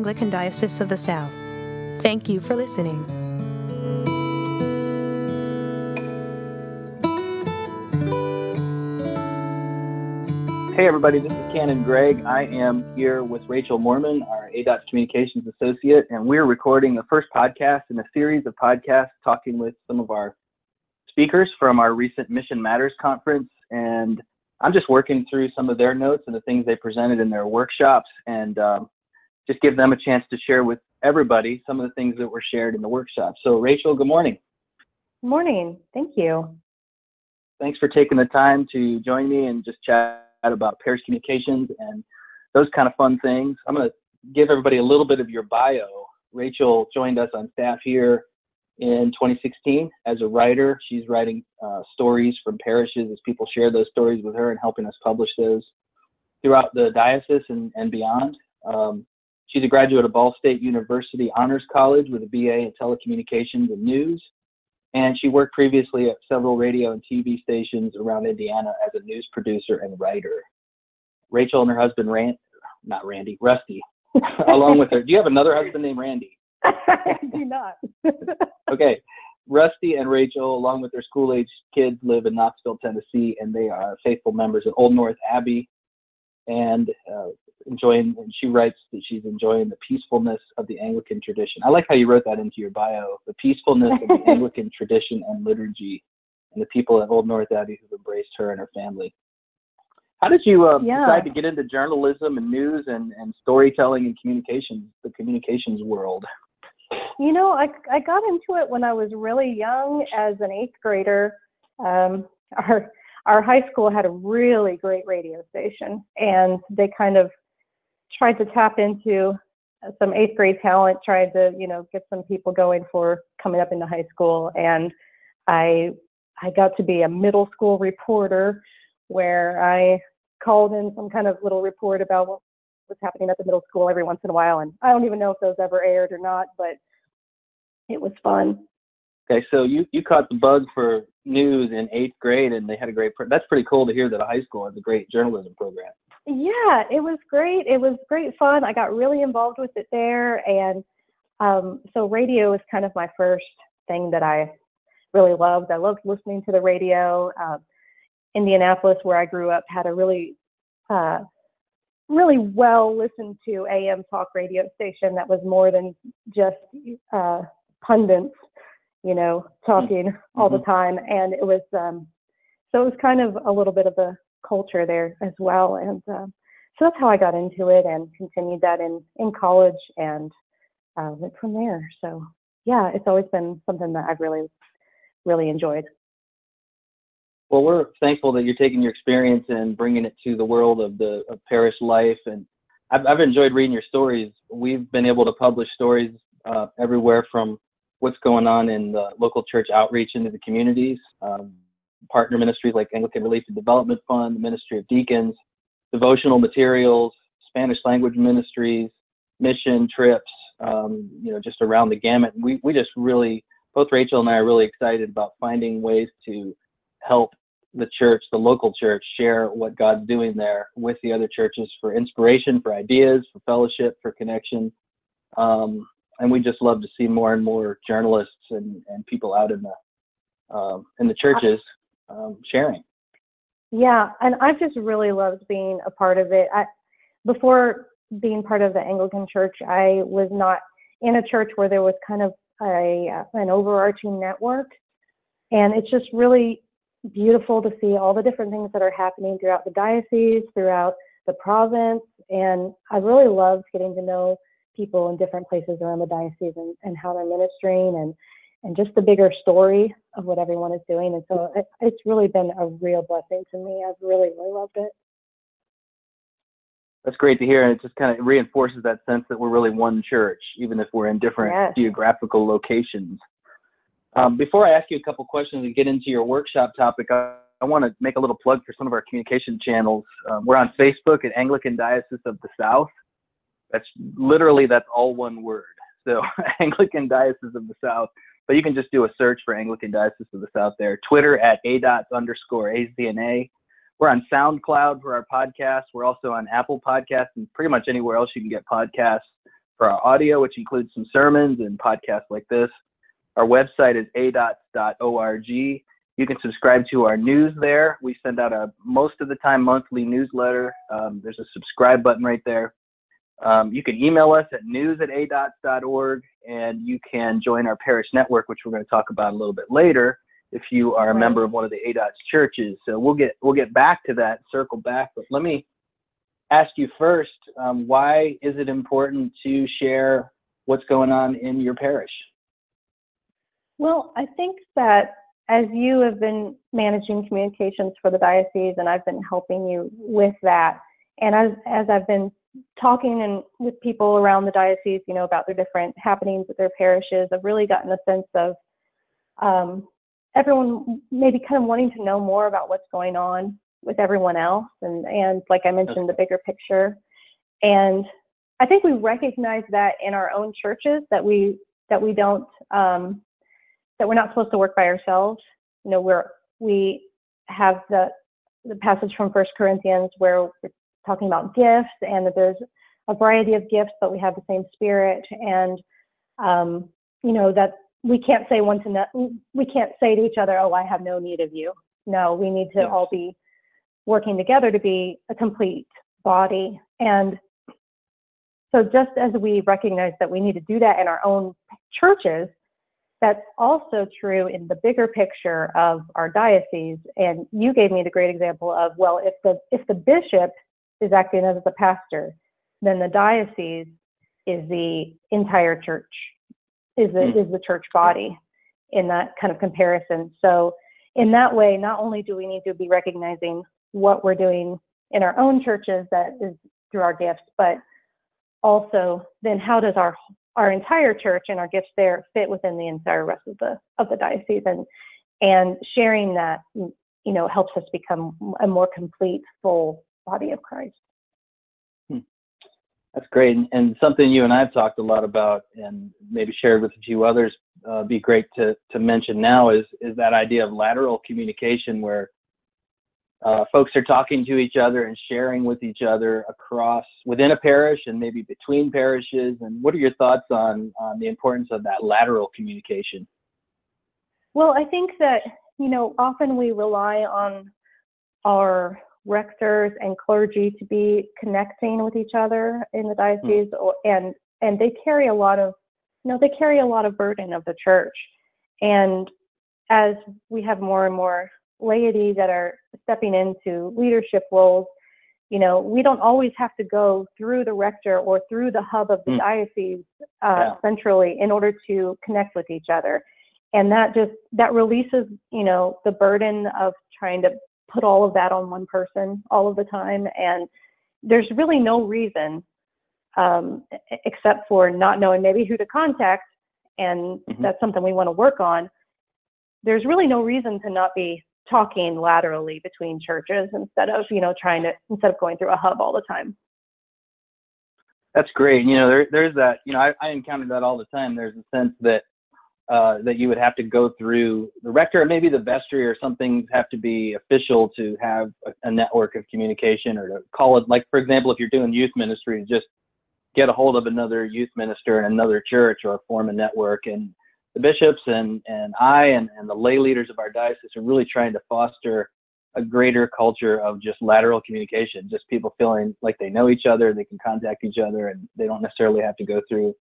Anglican Diocese of the South. Thank you for listening. Hey, everybody, this is Canon Greg. I am here with Rachel Mormon, our ADOT Communications Associate, and we're recording the first podcast in a series of podcasts talking with some of our speakers from our recent Mission Matters conference. And I'm just working through some of their notes and the things they presented in their workshops and um, just give them a chance to share with everybody some of the things that were shared in the workshop. So, Rachel, good morning. Good morning. Thank you. Thanks for taking the time to join me and just chat about parish communications and those kind of fun things. I'm going to give everybody a little bit of your bio. Rachel joined us on staff here in 2016 as a writer. She's writing uh, stories from parishes as people share those stories with her and helping us publish those throughout the diocese and, and beyond. Um, she's a graduate of Ball State University Honors College with a BA in telecommunications and news and she worked previously at several radio and TV stations around Indiana as a news producer and writer. Rachel and her husband, Rand, not Randy, Rusty, along with her. Do you have another husband named Randy? I do not. okay. Rusty and Rachel, along with their school age kids, live in Knoxville, Tennessee, and they are faithful members of Old North Abbey and uh, enjoying, and she writes that she's enjoying the peacefulness of the Anglican tradition. I like how you wrote that into your bio, the peacefulness of the Anglican tradition and liturgy, and the people at Old North Abbey who've embraced her and her family. How did you uh, yeah. decide to get into journalism and news and, and storytelling and communications, the communications world? You know, I, I got into it when I was really young as an eighth grader. Um, our our high school had a really great radio station, and they kind of tried to tap into some eighth grade talent, tried to you know get some people going for coming up into high school, and I I got to be a middle school reporter where I called in some kind of little report about what was happening at the middle school every once in a while, and I don't even know if those ever aired or not, but it was fun. Okay, so you you caught the bug for news in eighth grade, and they had a great. That's pretty cool to hear that a high school has a great journalism program. Yeah, it was great. It was great fun. I got really involved with it there, and um, so radio was kind of my first thing that I really loved. I loved listening to the radio. Um, Indianapolis, where I grew up, had a really uh, really well listened to AM talk radio station that was more than just uh, pundits you know, talking mm-hmm. all the time. And it was, um, so it was kind of a little bit of a culture there as well. And um, so that's how I got into it and continued that in, in college and uh, went from there. So yeah, it's always been something that I've really, really enjoyed. Well, we're thankful that you're taking your experience and bringing it to the world of the of parish life. And I've, I've enjoyed reading your stories. We've been able to publish stories uh, everywhere from what's going on in the local church outreach into the communities, um, partner ministries like Anglican Relief and Development Fund, the Ministry of Deacons, devotional materials, Spanish language ministries, mission trips, um, you know, just around the gamut. We, we just really, both Rachel and I are really excited about finding ways to help the church, the local church, share what God's doing there with the other churches for inspiration, for ideas, for fellowship, for connection. Um, and we just love to see more and more journalists and, and people out in the um, in the churches um, sharing. Yeah, and I've just really loved being a part of it. I, before being part of the Anglican Church, I was not in a church where there was kind of a an overarching network, and it's just really beautiful to see all the different things that are happening throughout the diocese, throughout the province, and I really loved getting to know people in different places around the diocese and, and how they're ministering and and just the bigger story of what everyone is doing. And so it, it's really been a real blessing to me. I've really, really loved it. That's great to hear, and it just kind of reinforces that sense that we're really one church, even if we're in different yes. geographical locations. Um, before I ask you a couple questions and get into your workshop topic, I, I want to make a little plug for some of our communication channels. Um, we're on Facebook at Anglican Diocese of the South. That's literally that's all one word. So Anglican Diocese of the South. But you can just do a search for Anglican Diocese of the South there. Twitter at a dot underscore ACNA. We're on SoundCloud for our podcast. We're also on Apple Podcasts and pretty much anywhere else you can get podcasts for our audio, which includes some sermons and podcasts like this. Our website is adots.org. You can subscribe to our news there. We send out a most of the time monthly newsletter. Um, there's a subscribe button right there. Um, you can email us at news at adots.org, and you can join our parish network, which we're going to talk about a little bit later, if you are a member of one of the ADOTS churches. So we'll get we'll get back to that, circle back. But let me ask you first, um, why is it important to share what's going on in your parish? Well, I think that as you have been managing communications for the diocese, and I've been helping you with that, and as as I've been talking and with people around the diocese, you know, about their different happenings at their parishes, I've really gotten a sense of um, everyone maybe kind of wanting to know more about what's going on with everyone else and and like I mentioned the bigger picture. And I think we recognize that in our own churches that we that we don't um, that we're not supposed to work by ourselves. You know we're we have the the passage from First Corinthians where we're talking about gifts and that there's a variety of gifts but we have the same spirit and um, you know that we can't say one to no, we can't say to each other oh I have no need of you no we need to yes. all be working together to be a complete body. And so, just as we recognize that we need to do that in our own churches, that's also true in the bigger picture of our diocese. And you gave me the great example of well, if the if the bishop is acting as the pastor, then the diocese is the entire church, is the mm. is the church body in that kind of comparison. So in that way, not only do we need to be recognizing what we're doing in our own churches that is through our gifts, but also then how does our our entire church and our gifts there fit within the entire rest of the of the diocese and and sharing that you know helps us become a more complete full body of Christ. Hmm. That's great, and something you and I have talked a lot about, and maybe shared with a few others. Uh, be great to to mention now is is that idea of lateral communication, where uh, folks are talking to each other and sharing with each other across within a parish and maybe between parishes. And what are your thoughts on on the importance of that lateral communication? Well, I think that you know often we rely on our rectors and clergy to be connecting with each other in the diocese, mm. and and they carry a lot of you know they carry a lot of burden of the church, and as we have more and more laity that are stepping into leadership roles, you know, we don't always have to go through the rector or through the hub of the mm. diocese uh, yeah. centrally in order to connect with each other. And that just that releases, you know, the burden of trying to put all of that on one person all of the time. And there's really no reason, um, except for not knowing maybe who to contact, and mm-hmm. that's something we want to work on. There's really no reason to not be talking laterally between churches instead of you know trying to instead of going through a hub all the time that's great you know there, there's that you know I, I encounter that all the time there's a sense that uh, that you would have to go through the rector, maybe the vestry or something have to be official to have a, a, network of communication or to call it, like, for example, if you're doing youth ministry, just get a hold of another youth minister in another church or form a network. And the bishops and, and I and, and the lay leaders of our diocese are really trying to foster a greater culture of just lateral communication, just people feeling like they know each other, they can contact each other, and they don't necessarily have to go through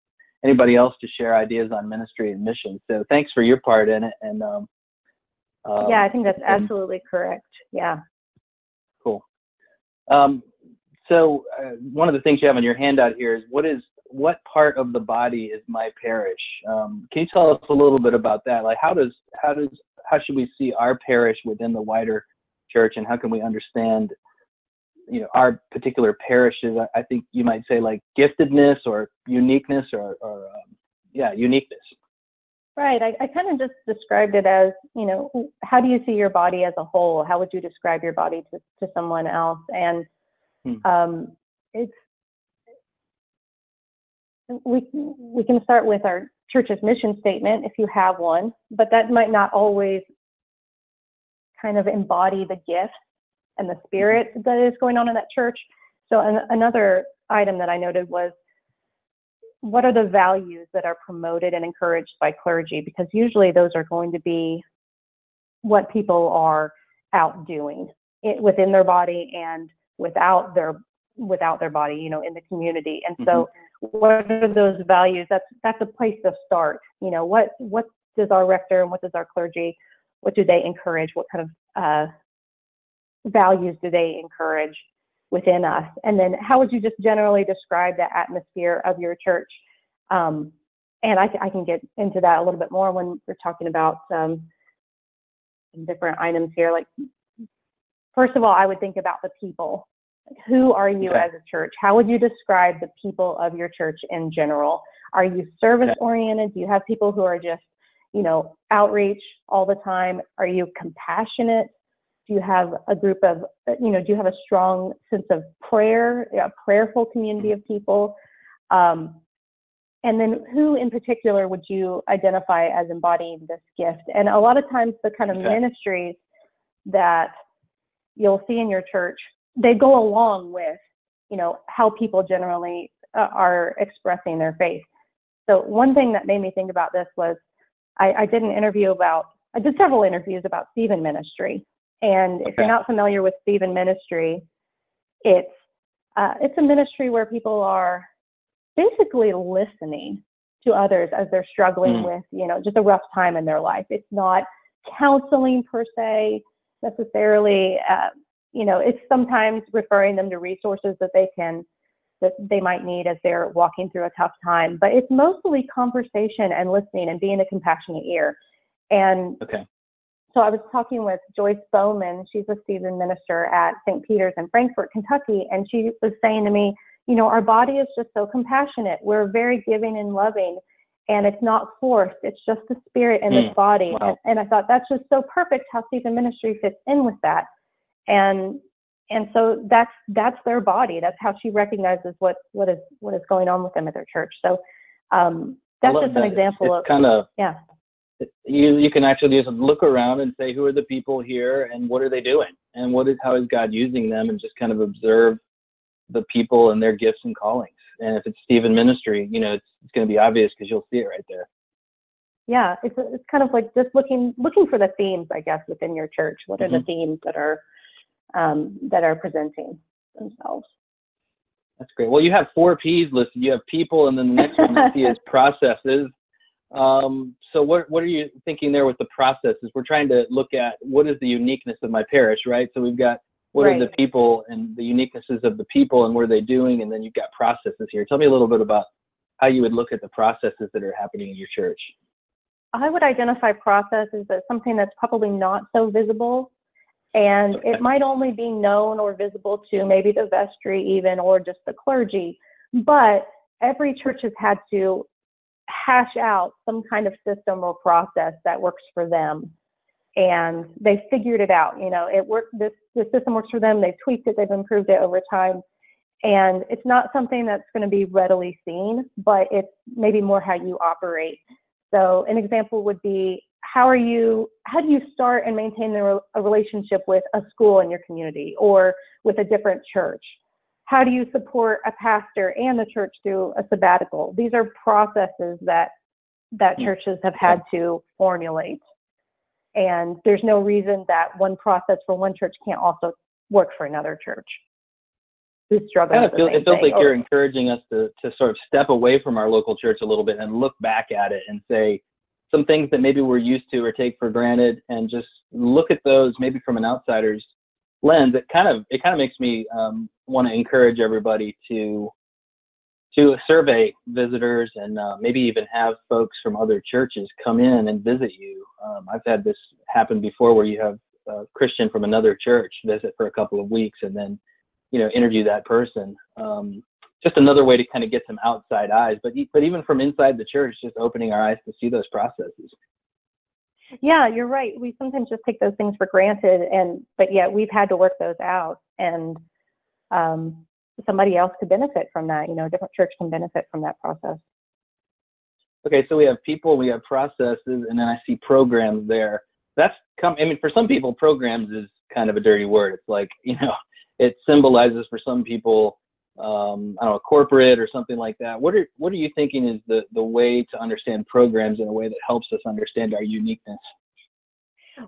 anybody else to share ideas on ministry and mission. So thanks for your part in it. And um, um, yeah, I think that's absolutely correct. Yeah. Cool. Um, so uh, one of the things you have on your handout here is what is what part of the body is my parish? Um, can you tell us a little bit about that? Like, how does how does how should we see our parish within the wider church, and how can we understand, you know, our particular parishes? I, I think you might say like giftedness or uniqueness or, or um, yeah, uniqueness. Right. I, I kind of just described it as, you know, how do you see your body as a whole? How would you describe your body to, to someone else? And hmm. um, it's we we can start with our church's mission statement if you have one, but that might not always kind of embody the gifts and the spirit that is going on in that church. So an, another item that I noted was what are the values that are promoted and encouraged by clergy? Because usually those are going to be what people are out doing it, within their body and without their without their body, you know, in the community. And so, mm-hmm. what are those values? That's that's a place to start. You know, what what does our rector and what does our clergy, what do they encourage? What kind of uh, values do they encourage within us? And then, how would you just generally describe the atmosphere of your church? Um, and I, I, can get into that a little bit more when we're talking about um, different items here. Like, first of all, I would think about the people who are you okay. as a church? How would you describe the people of your church in general? Are you service oriented? Do you have people who are just, you know, outreach all the time? Are you compassionate? Do you have a group of, you know, do you have a strong sense of prayer, a prayerful community of people? Um, and then who in particular would you identify as embodying this gift? And a lot of times the kind of okay. ministries that you'll see in your church they go along with, you know, how people generally uh, are expressing their faith. So one thing that made me think about this was I, I did an interview about, I did several interviews about Stephen Ministry. And if you're not familiar with Stephen Ministry, it's uh, it's a ministry where people are basically listening to others as they're struggling mm. with, you know, just a rough time in their life. It's not counseling per se necessarily. Uh, you know, it's sometimes referring them to resources that they can that they might need as they're walking through a tough time. But it's mostly conversation and listening and being a compassionate ear. And okay. So I was talking with Joyce Bowman. She's a Stephen minister at St. Peter's in Frankfort, Kentucky, and she was saying to me, you know, our body is just so compassionate. We're very giving and loving, and it's not forced. It's just the spirit in mm. this body. Wow. And, and I thought that's just so perfect how Stephen ministry fits in with that and and so that's that's their body that's how she recognizes what what is what is going on with them at their church so um, that's just an example it's of kind of yeah you you can actually just look around and say who are the people here and what are they doing and what is how is god using them and just kind of observe the people and their gifts and callings and if it's stephen ministry you know it's, it's going to be obvious because you'll see it right there yeah it's, it's kind of like just looking looking for the themes i guess within your church what are mm-hmm. the themes that are um, that are presenting themselves. That's great. Well, you have four P's listed. You have people, and then the next one you see is processes. Um, so what what are you thinking there with the processes? We're trying to look at what is the uniqueness of my parish, right? So we've got what right. are the people and the uniquenesses of the people and what are they doing, and then you've got processes here. Tell me a little bit about how you would look at the processes that are happening in your church. I would identify processes as something that's probably not so visible and okay. it might only be known or visible to maybe the vestry even or just the clergy. But every church has had to hash out some kind of system or process that works for them. And they figured it out. You know, it works. This the system works for them. They've tweaked it. They've improved it over time. And it's not something that's going to be readily seen, but it's maybe more how you operate. So an example would be how are you how do you start and maintain a relationship with a school in your community or with a different church how do you support a pastor and the church through a sabbatical? These are processes that that churches have had to formulate. And there's no reason that one process for one church can't also work for another church who's struggling. Kind of feel, it feels like you're encouraging us to to sort of step away from our local church a little bit and look back at it and say, some things that maybe we're used to or take for granted and just look at those maybe from an outsider's lens it kind of it kind of makes me um, want to encourage everybody to to survey visitors and uh, maybe even have folks from other churches come in and visit you um, i've had this happen before where you have a christian from another church visit for a couple of weeks and then you know interview that person um, just another way to kind of get some outside eyes. But but even from inside the church, just opening our eyes to see those processes. Yeah, you're right. We sometimes just take those things for granted, and but yet we've had to work those out, and um, somebody else could benefit from that. You know, a different church can benefit from that process. Okay, so we have people, we have processes, and then I see programs there. That's come. I mean, for some people, programs is kind of a dirty word. It's like you know, it symbolizes for some people um, I don't know, corporate or something like that. What are what are you thinking is the the way to understand programs in a way that helps us understand our uniqueness?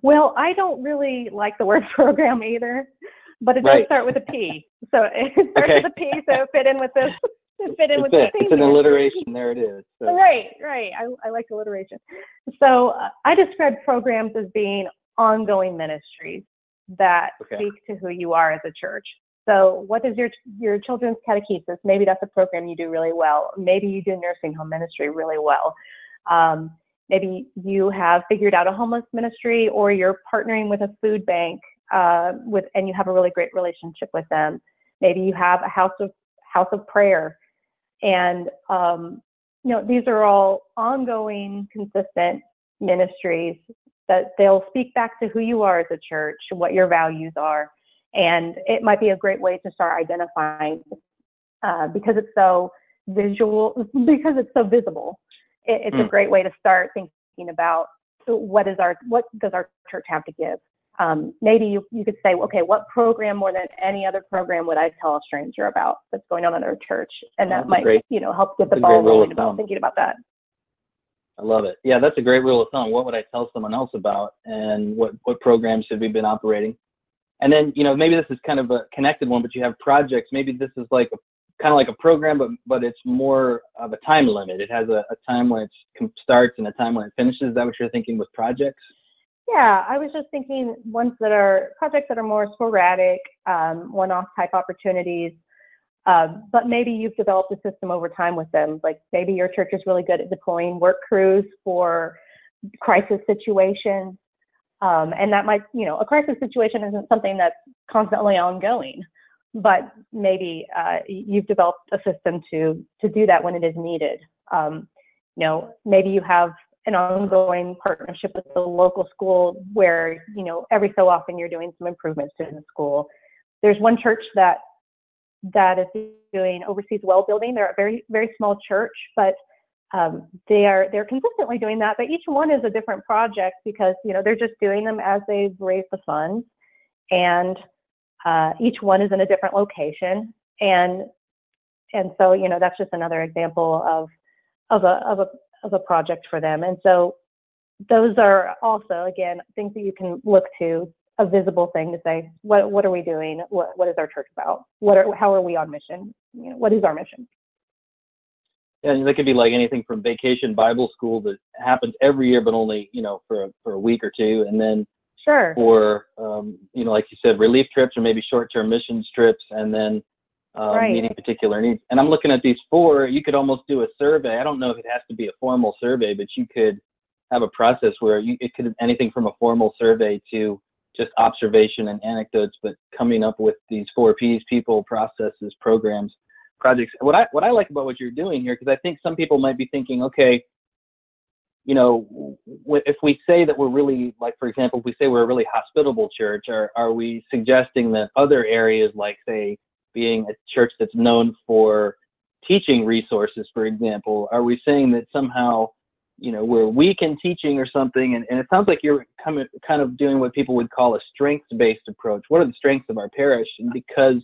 Well, I don't really like the word program either, but it does Right. start with a P. So it starts Okay. with a P, so fit in with this. It fit in It's, with it. the it's an alliteration. There it is. So, Right, right. I, I like alliteration. So uh, I describe programs as being ongoing ministries that Okay. speak to who you are as a church. So what is your your children's catechesis? Maybe that's a program you do really well. Maybe you do nursing home ministry really well. Um, maybe you have figured out a homeless ministry, or you're partnering with a food bank uh, with, and you have a really great relationship with them. Maybe you have a house of house of prayer, and um, you know these are all ongoing, consistent ministries that they'll speak back to who you are as a church, what your values are, and it might be a great way to start identifying uh, because it's so visual, because it's so visible. It, it's a Mm. great way to start thinking about what is our what does our church have to give. Um, maybe you, you could say, okay, what program more than any other program would I tell a stranger about that's going on in our church, and that a might great- you know help get the that's a ball rolling about thinking about that. I love it. Yeah, that's a great rule of thumb. What would I tell someone else about, and what what programs have we been operating? And then you know maybe this is kind of a connected one, but you have projects. Maybe this is like a, kind of like a program, but but it's more of a time limit. It has a, a time when it starts and a time when it finishes. Is that what you're thinking with projects? Yeah, I was just thinking ones that are projects that are more sporadic, um, one-off type opportunities. Um, but maybe you've developed a system over time with them. Like maybe your church is really good at deploying work crews for crisis situations. Um, and that might, you know, a crisis situation isn't something that's constantly ongoing, but maybe uh, you've developed a system to to do that when it is needed. Um, you know, maybe you have an ongoing partnership with the local school where, you know, every so often you're doing some improvements to the school. There's one church that that is doing overseas well building. They're a very, very small church, but um, they are they're consistently doing that. But each one is a different project because you know they're just doing them as they've raised the funds, and uh, each one is in a different location. And and so you know that's just another example of of a of a of a project for them. And so those are also again things that you can look to a visible thing to say what what are we doing what what is our church about what are how are we on mission you know what is our mission and that could be like anything from vacation Bible school that happens every year, but only you know for a, for a week or two, and then sure for um, you know like you said relief trips or maybe short-term missions trips, and then uh, Right. meeting particular needs. And I'm looking at these four. You could almost do a survey. I don't know if it has to be a formal survey, but you could have a process where you it could anything from a formal survey to just observation and anecdotes, but coming up with these four P's: people, processes, programs, projects. What I what I like about what you're doing here, because I think some people might be thinking, okay, you know, if we say that we're really like, for example, if we say we're a really hospitable church, are are we suggesting that other areas, like say being a church that's known for teaching resources, for example, are we saying that somehow you know we're weak in teaching or something? And, and it sounds like you're kind of, kind of doing what people would call a strengths-based approach. What are the strengths of our parish? And because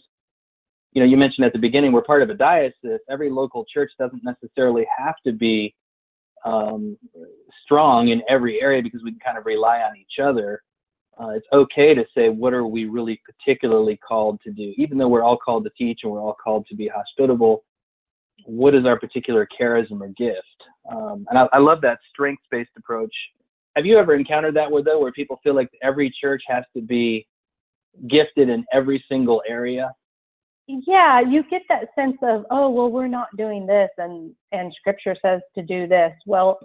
you know you mentioned at the beginning we're part of a diocese every local church doesn't necessarily have to be um, strong in every area because we can kind of rely on each other uh, it's okay to say what are we really particularly called to do even though we're all called to teach and we're all called to be hospitable what is our particular charism or gift um, and I, I love that strengths-based approach. Have you ever encountered that with though, where people feel like every church has to be gifted in every single area? Yeah you get that sense of oh well we're not doing this and and scripture says to do this. Well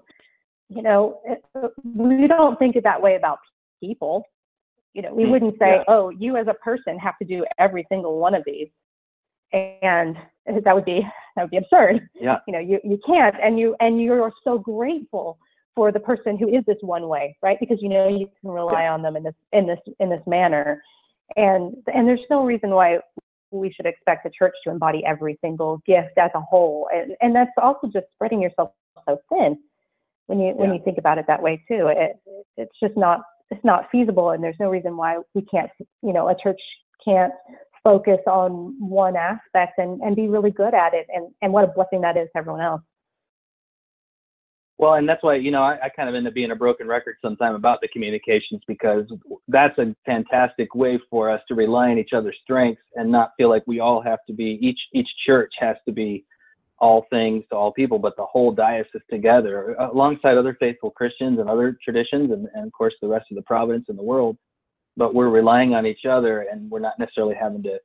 you know it, we don't think it that way about people. You know we Hmm, wouldn't say yeah. oh you as a person have to do every single one of these. And that would be that would be absurd. Yeah. you know you you can't and you and you're so grateful for the person who is this one way right? Because you know you can rely on them in this in this in this manner. And and there's no reason why we should expect the church to embody every single gift as a whole and and that's also just spreading yourself so thin when you when Yeah. you think about it that way too it it's just not it's not feasible and there's no reason why we can't you know a church can't focus on one aspect and, and be really good at it and, and what a blessing that is to everyone else. Well, and that's why, you know, I, I kind of end up being a broken record sometime about the communications because that's a fantastic way for us to rely on each other's strengths and not feel like we all have to be, each, each church has to be all things to all people, but the whole diocese together alongside other faithful Christians and other traditions and, and of course the rest of the province and the world. But we're relying on each other and we're not necessarily having to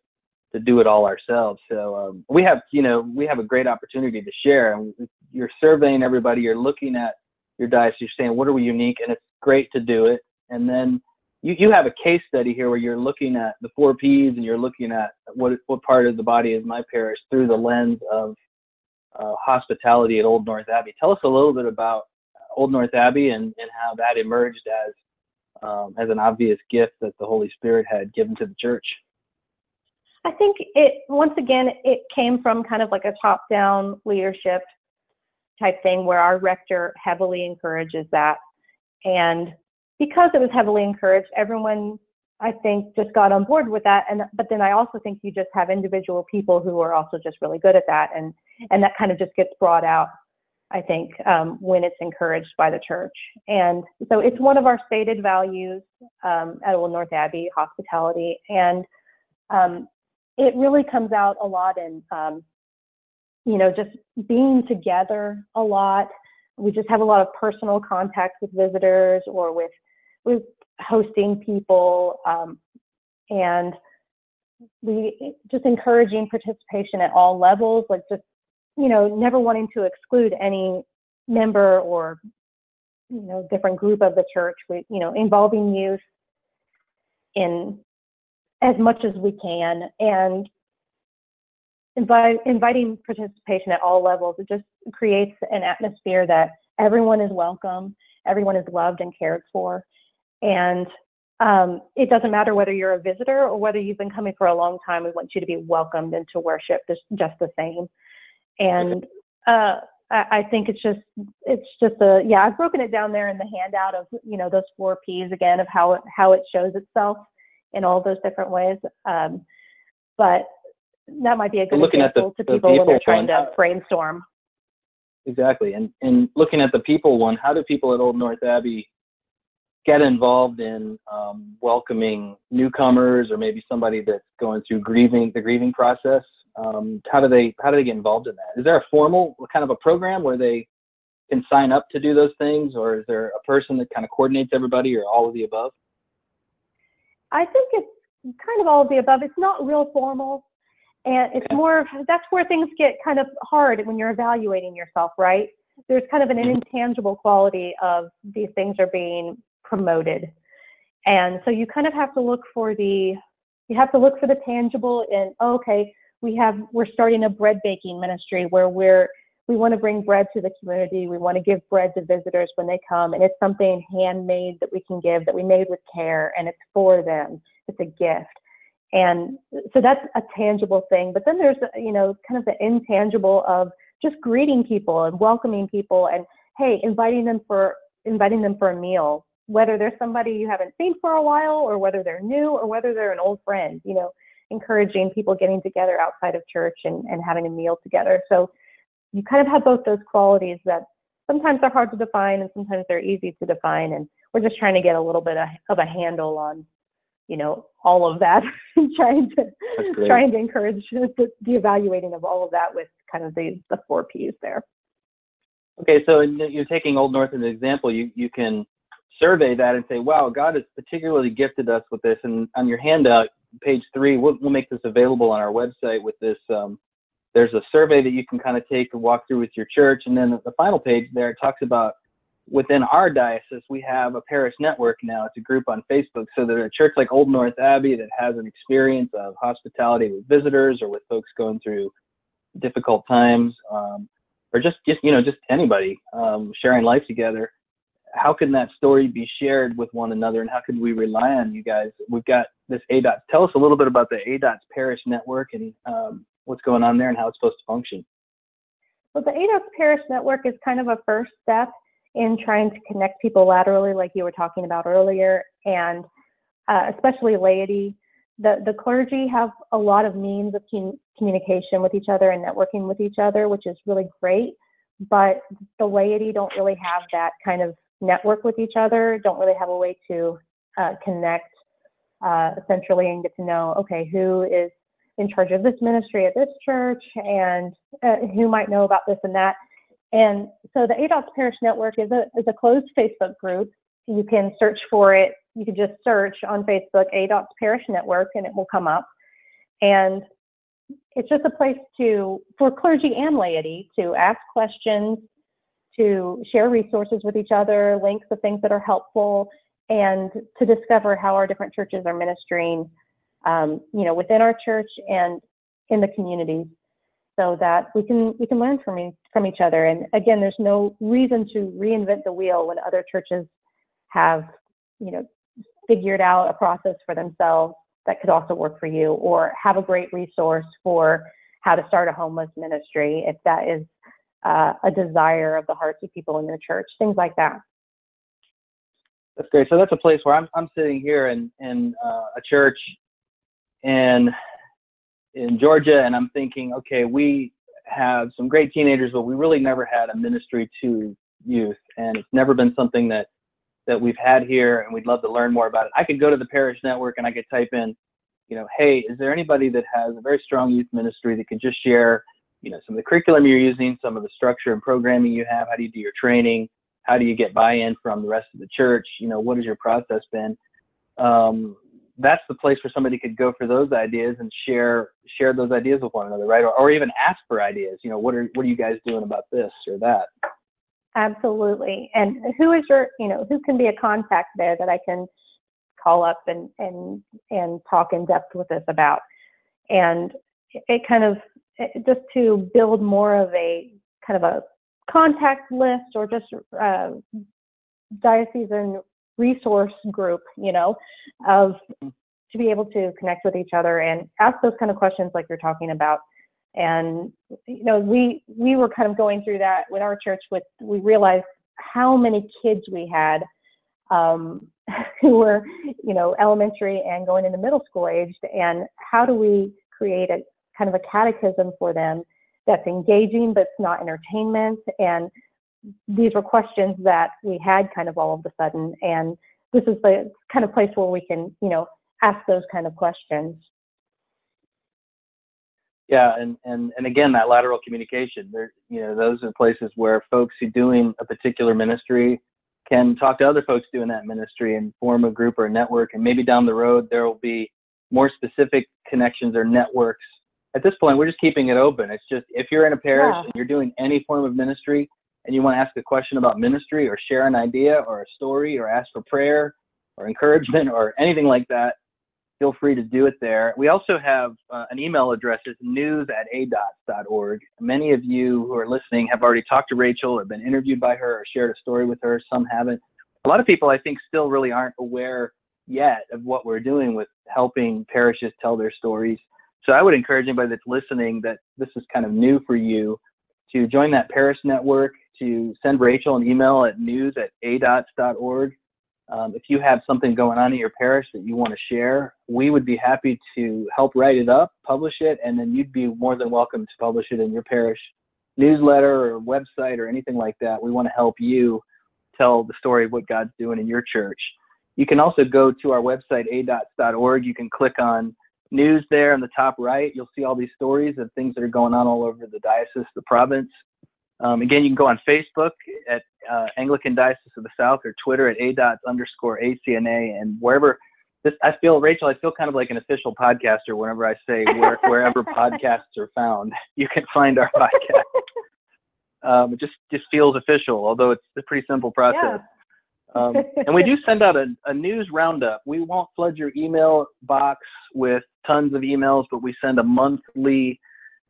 to do it all ourselves. So um, we have, you know, we have a great opportunity to share. And you're surveying everybody. You're looking at your diocese. You're saying, what are we unique? And it's great to do it. And then you, you have a case study here where you're looking at the four P's and you're looking at what what part of the body is my parish through the lens of uh, hospitality at Old North Abbey. Tell us a little bit about Old North Abbey and, and how that emerged as um, as an obvious gift that the Holy Spirit had given to the church. I think it once again it came from kind of like a top-down leadership type thing where our rector heavily encourages that, and because it was heavily encouraged, everyone I think just got on board with that. And but then I also think you just have individual people who are also just really good at that, and and that kind of just gets brought out. I think um, when it's encouraged by the church, and so it's one of our stated values um, at Old North Abbey, hospitality, and um, it really comes out a lot in, um, you know, just being together a lot. We just have a lot of personal contact with visitors or with with hosting people, um, and we just encouraging participation at all levels, like just you know, never wanting to exclude any member or you know different group of the church. We you know involving youth in as much as we can and invite, inviting participation at all levels. It just creates an atmosphere that everyone is welcome, everyone is loved and cared for. And um, it doesn't matter whether you're a visitor or whether you've been coming for a long time. We want you to be welcomed into worship just, just the same. And uh, I, I think it's just it's just a yeah. I've broken it down there in the handout of you know those four P's again of how it how it shows itself in all those different ways. Um, but that might be a good looking example at the, to people, people when they're trying one, to brainstorm. Exactly, and and looking at the people one, how do people at Old North Abbey get involved in um, welcoming newcomers or maybe somebody that's going through grieving the grieving process? Um, how do they how do they get involved in that? Is there a formal kind of a program where they can sign up to do those things, or is there a person that kind of coordinates everybody, or all of the above? I think it's kind of all of the above. It's not real formal, and it's more of that's where things get kind of hard when you're evaluating yourself, right? There's kind of an Mm-hmm. intangible quality of these things are being promoted, and so you kind of have to look for the you have to look for the tangible and oh, okay we have we're starting a bread baking ministry where we're we want to bring bread to the community. We want to give bread to visitors when they come, and it's something handmade that we can give that we made with care, and it's for them. It's a gift, and so that's a tangible thing. But then there's you know kind of the intangible of just greeting people and welcoming people, and hey, inviting them for inviting them for a meal, whether they're somebody you haven't seen for a while, or whether they're new, or whether they're an old friend. You know, encouraging people getting together outside of church and, and having a meal together. So you kind of have both those qualities that sometimes they're hard to define and sometimes they're easy to define. And we're just trying to get a little bit of, of a handle on, you know, all of that, trying to trying to encourage the, the evaluating of all of that with kind of the, the four P's there. Okay, so you're taking Old North as an example. You you can survey that and say, wow, God has particularly gifted us with this. And on your handout, page three, we'll, we'll make this available on our website with this. Um, there's a survey that you can kind of take and walk through with your church. And then the final page there talks about within our diocese, we have a parish network now. It's a group on Facebook. So that a church like Old North Abbey that has an experience of hospitality with visitors or with folks going through difficult times, um, or just, just, you know, just anybody um, sharing life together. How can that story be shared with one another and how can we rely on you guys? We've got this ADOTS. Tell us a little bit about the ADOTS Parish Network and um, what's going on there and how it's supposed to function. Well, the ADOTS Parish Network is kind of a first step in trying to connect people laterally, like you were talking about earlier, and uh, especially laity the, the clergy have a lot of means of com- communication with each other and networking with each other, which is really great. But the laity don't really have that kind of network with each other, don't really have a way to uh, connect uh, centrally and get to know, okay, who is in charge of this ministry at this church and uh, who might know about this and that. And so the ADOTS Parish Network is a, is a closed Facebook group. You can search for it. You can just search on Facebook ADOTS Parish Network and it will come up. And it's just a place to, for clergy and laity to ask questions, to share resources with each other, links of things that are helpful, and to discover how our different churches are ministering, um, you know, within our church and in the communities, so that we can we can learn from from each other. And again, there's no reason to reinvent the wheel when other churches have, you know, figured out a process for themselves that could also work for you, or have a great resource for how to start a homeless ministry if that is uh, a desire of the hearts of people in your church, things like that. That's great. So that's a place where I'm I'm sitting here in in uh, a church in in Georgia, and I'm thinking, okay, we have some great teenagers, but we really never had a ministry to youth, and it's never been something that that we've had here, and we'd love to learn more about it. I could go to the parish network and I could type in, you know, hey, is there anybody that has a very strong youth ministry that could just share, you know, some of the curriculum you're using, some of the structure and programming you have, how do you do your training, how do you get buy-in from the rest of the church? You know, what has your process been? Um, that's the place where somebody could go for those ideas and share share those ideas with one another, right? Or, or even ask for ideas. You know, what are what are you guys doing about this or that? Absolutely. And who is your, you know, who can be a contact there that I can call up and and and talk in depth with us about? And it kind of just to build more of a kind of a contact list or just uh, diocesan resource group, you know, of to be able to connect with each other and ask those kind of questions like you're talking about. And you know, we we were kind of going through that with our church. With we realized how many kids we had um, who were, you know, elementary and going into middle school aged, and how do we create a kind of a catechism for them that's engaging but it's not entertainment and these were questions that we had kind of all of a sudden and this is the kind of place where we can you know ask those kind of questions yeah and and and again that lateral communication there you know those are places where folks who doing a particular ministry can talk to other folks doing that ministry and form a group or a network and maybe down the road there will be more specific connections or networks at this point, we're just keeping it open. It's just if you're in a parish yeah. and you're doing any form of ministry and you want to ask a question about ministry or share an idea or a story or ask for prayer or encouragement or anything like that, feel free to do it there. We also have uh, an email address. It's news at adots.org. Many of you who are listening have already talked to Rachel or been interviewed by her or shared a story with her. Some haven't. A lot of people, I think, still really aren't aware yet of what we're doing with helping parishes tell their stories. So I would encourage anybody that's listening that this is kind of new for you to join that Parish network, to send Rachel an email at news at adots.org. Um, if you have something going on in your parish that you want to share, we would be happy to help write it up, publish it, and then you'd be more than welcome to publish it in your parish newsletter or website or anything like that. We want to help you tell the story of what God's doing in your church. You can also go to our website, adots.org. You can click on news there in the top right. You'll see all these stories of things that are going on all over the diocese, the province. Um, again, you can go on Facebook at uh, Anglican Diocese of the South or Twitter at adots underscore ACNA and wherever. This, I feel, Rachel, I feel kind of like an official podcaster whenever I say where, wherever podcasts are found, you can find our podcast. Um, it just just feels official, although it's a pretty simple process. Yeah. Um, and we do send out a, a, news roundup. We won't flood your email box with tons of emails, but we send a monthly,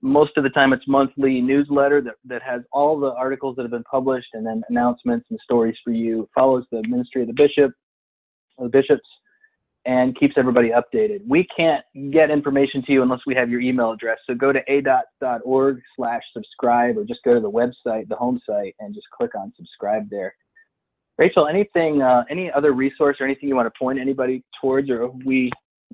most of the time it's monthly newsletter that, that has all the articles that have been published and then announcements and stories for you. It follows the ministry of the bishop, the bishops, and keeps everybody updated. We can't get information to you unless we have your email address. So go to adots.org slash subscribe or just go to the website, the home site, and just click on subscribe there. Rachel, anything, uh, any other resource or anything you want to point anybody towards, or we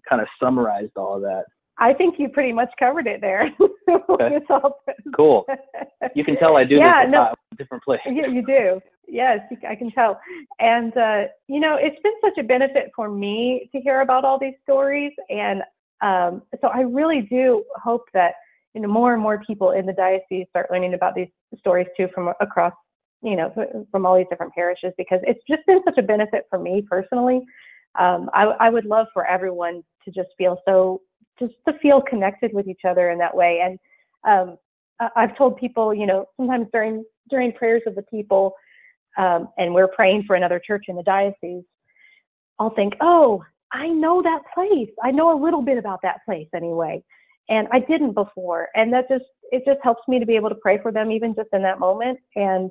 kind of summarized all of that. I think you pretty much covered it there. Okay. cool. You can tell I do yeah, this a no, different place. you, you do. Yes, I can tell. And, uh, you know, it's been such a benefit for me to hear about all these stories. And um, so I really do hope that, you know, more and more people in the diocese start learning about these stories too from across, you know, from all these different parishes because it's just been such a benefit for me personally. Um, I, I would love for everyone to just feel so, just to feel connected with each other in that way. And um, I've told people, you know, sometimes during during prayers of the people, um, and we're praying for another church in the diocese, I'll think, oh, I know that place. I know a little bit about that place anyway, and I didn't before, and that just it just helps me to be able to pray for them even just in that moment, and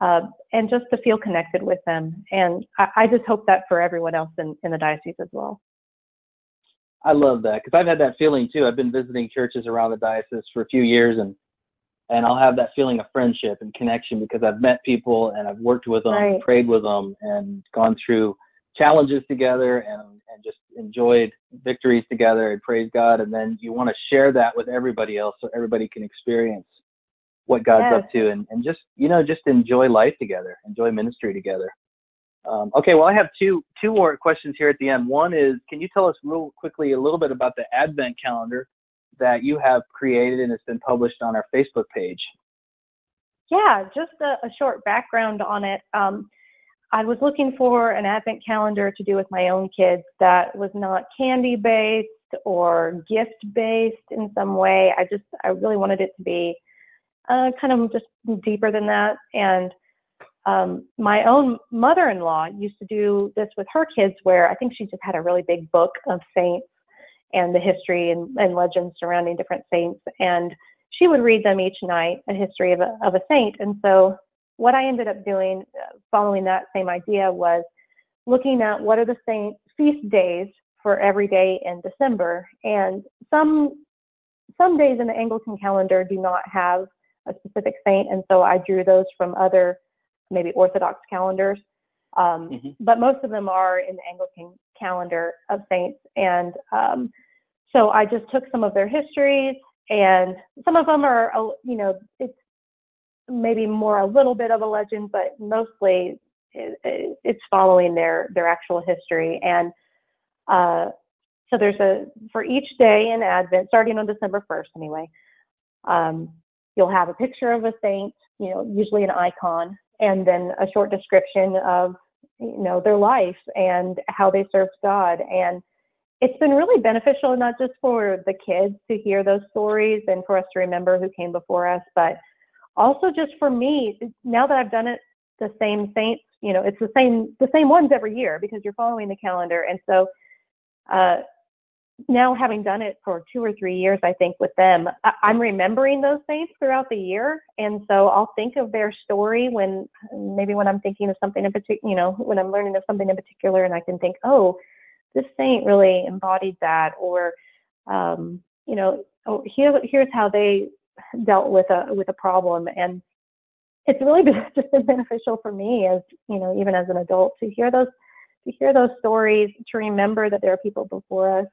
uh, and just to feel connected with them. And I, I just hope that for everyone else in, in the diocese as well. I love that because I've had that feeling too. I've been visiting churches around the diocese for a few years, and and I'll have that feeling of friendship and connection because I've met people and I've worked with them, Right. prayed with them, and gone through challenges together and and just enjoyed victories together and praise God. And then you want to share that with everybody else so everybody can experience what God's Yes. up to and and just you know just enjoy life together, enjoy ministry together. Um, okay, well, I have two two more questions here at the end. One is, can you tell us real quickly a little bit about the Advent calendar that you have created and it's been published on our Facebook page? Yeah, just a, a short background on it. Um, I was looking for an advent calendar to do with my own kids that was not candy based or gift based in some way. I just, I really wanted it to be uh, kind of just deeper than that. And um, my own mother in law used to do this with her kids, where I think she just had a really big book of saints and the history and, and legends surrounding different saints. And she would read them each night, a history of a, of a saint. And so, what I ended up doing, uh, following that same idea, was looking at what are the saint feast days for every day in December. And some some days in the Anglican calendar do not have a specific saint, and so I drew those from other maybe Orthodox calendars. Um, Mhm. But most of them are in the Anglican calendar of saints, and um, so I just took some of their histories, and some of them are, you know, it's maybe more a little bit of a legend, but mostly it, it, it's following their their actual history. And uh, so there's a for each day in Advent, starting on December 1st, anyway. Um, you'll have a picture of a saint, you know, usually an icon, and then a short description of you know their life and how they served God. And it's been really beneficial not just for the kids to hear those stories and for us to remember who came before us but also just for me now that I've done it the same saints you know it's the same the same ones every year because you're following the calendar. And so uh now having done it for two or three years I think with them I- I'm remembering those saints throughout the year. And so I'll think of their story when maybe when I'm thinking of something in particular you know when I'm learning of something in particular and I can think oh this saint really embodied that or um you know oh here here's how they dealt with a with a problem. And it's really been just been beneficial for me as you know even as an adult to hear those to hear those stories to remember that there are people before us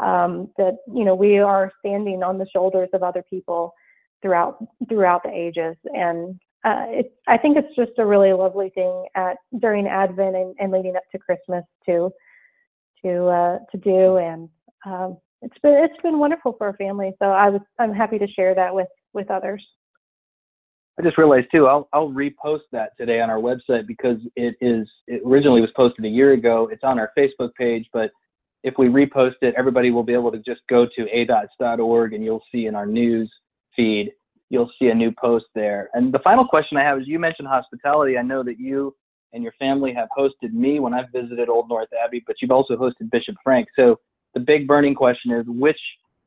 um, that you know we are standing on the shoulders of other people throughout throughout the ages and uh, it's I think it's just a really lovely thing at during Advent and, and leading up to Christmas to to uh, to do and um, it's been it's been wonderful for our family so I was I'm happy to share that with with others. I just realized too. I'll I'll repost that today on our website because it is it originally was posted a year ago. It's on our Facebook page, but if we repost it, everybody will be able to just go to adots.org and you'll see in our news feed you'll see a new post there. And the final question I have is you mentioned hospitality. I know that you and your family have hosted me when I've visited Old North Abbey, but you've also hosted Bishop Frank. So the big burning question is which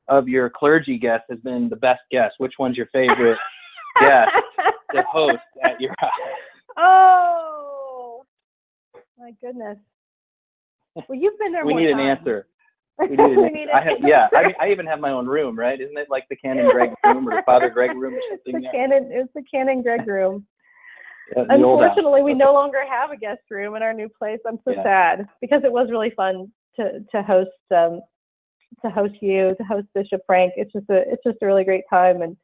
of your clergy guests has been the best guest? Which one's your favorite guest to host at your house? oh my goodness. Well, you've been there We need an answer. We need an We answer. need I an have, yeah, I, mean, I even have my own room, right? Isn't it like the Canon Greg room or Father Greg room or It's something the there? Canon, it's the Canon Greg room. Yeah, the house. Unfortunately, we no longer have a guest room in our new place. I'm so Yeah. sad because it was really fun to to host um, to host you, to host Bishop Frank. It's just a it's just a really great time, and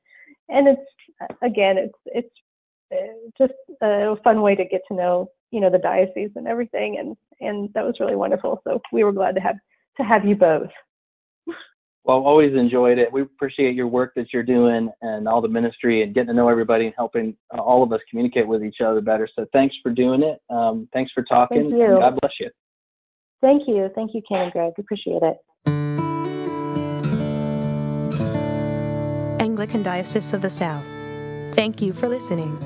and it's again it's it's uh, just a fun way to get to know you know the diocese and everything, and and that was really wonderful. So we were glad to have to have you both. Well, always enjoyed it. We appreciate your work that you're doing and all the ministry and getting to know everybody and helping uh, all of us communicate with each other better. So thanks for doing it. Um, thanks for talking. Thank you. God bless you. Thank you. Thank you, Canon Greg. Appreciate it. Anglican Diocese of the South. Thank you for listening.